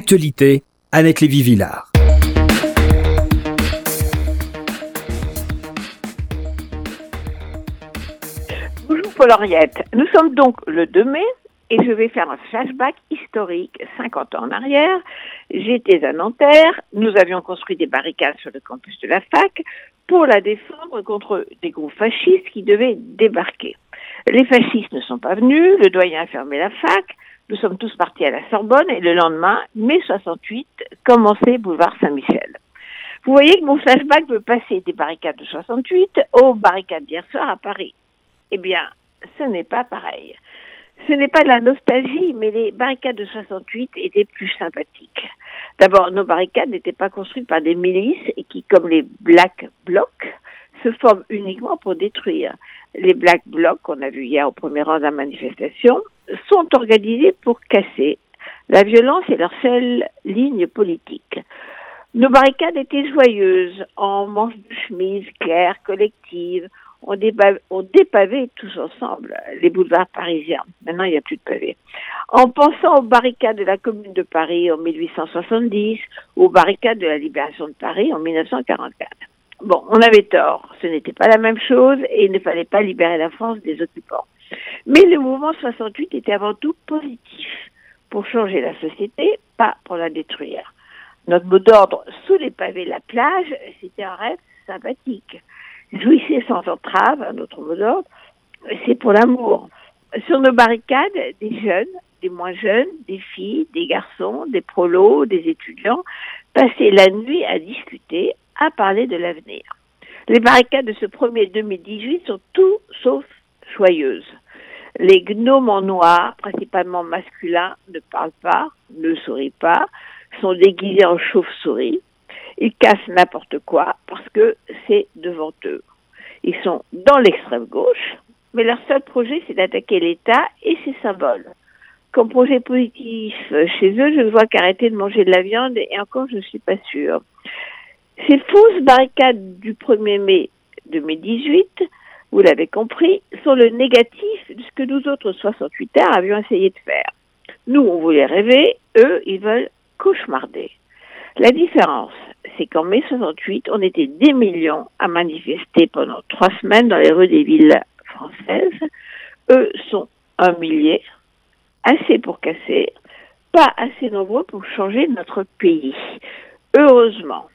Actualité, Annette Lévy-Villard. Bonjour Paul Henriette. Nous sommes donc le 2 mai et je vais faire un flashback historique 50 ans en arrière. J'étais à Nanterre, nous avions construit des barricades sur le campus de la fac pour la défendre contre des groupes fascistes qui devaient débarquer. Les fascistes ne sont pas venus, le doyen a fermé la fac, nous sommes tous partis à la Sorbonne et le lendemain, mai 68, commençait boulevard Saint-Michel. Vous voyez que mon flashback veut passer des barricades de 68 aux barricades d'hier soir à Paris. Eh bien, ce n'est pas pareil. Ce n'est pas de la nostalgie, mais les barricades de 68 étaient plus sympathiques. D'abord, nos barricades n'étaient pas construites par des milices et qui, comme les Black Blocs, se forment uniquement pour détruire. Les Black Blocs, qu'on a vu hier au premier rang de la manifestation, sont organisés pour casser. La violence est leur seule ligne politique. Nos barricades étaient joyeuses, en manches de chemise claires, collectives. On, dépavait, tous ensemble les boulevards parisiens. Maintenant, il n'y a plus de pavés. En pensant aux barricades de la Commune de Paris en 1870, aux barricades de la Libération de Paris en 1944. Bon, on avait tort. Ce n'était pas la même chose et il ne fallait pas libérer la France des occupants. Mais le mouvement 68 était avant tout positif pour changer la société, pas pour la détruire. Notre mot d'ordre sous les pavés la plage, c'était un rêve sympathique. Jouissez sans entrave, un autre mot d'ordre, c'est pour l'amour. Sur nos barricades, des jeunes, des moins jeunes, des filles, des garçons, des prolos, des étudiants, passaient la nuit à discuter, à parler de l'avenir. Les barricades de ce premier 2018 sont tout sauf joyeuses. Les gnomes en noir, principalement masculins, ne parlent pas, ne sourient pas, sont déguisés en chauve-souris. Ils cassent n'importe quoi parce que c'est devant eux. Ils sont dans l'extrême gauche, mais leur seul projet, c'est d'attaquer l'État et ses symboles. Comme projet positif chez eux, je ne vois qu'arrêter de manger de la viande et encore, je ne suis pas sûre. Ces fausses barricades du 1er mai 2018, vous l'avez compris, sont le négatif de ce que nous autres 68 heures avions essayé de faire. Nous, on voulait rêver, eux, ils veulent cauchemarder. La différence, c'est qu'en mai 68, on était des millions à manifester pendant trois semaines dans les rues des villes françaises. Eux sont un millier, assez pour casser, pas assez nombreux pour changer notre pays. Heureusement,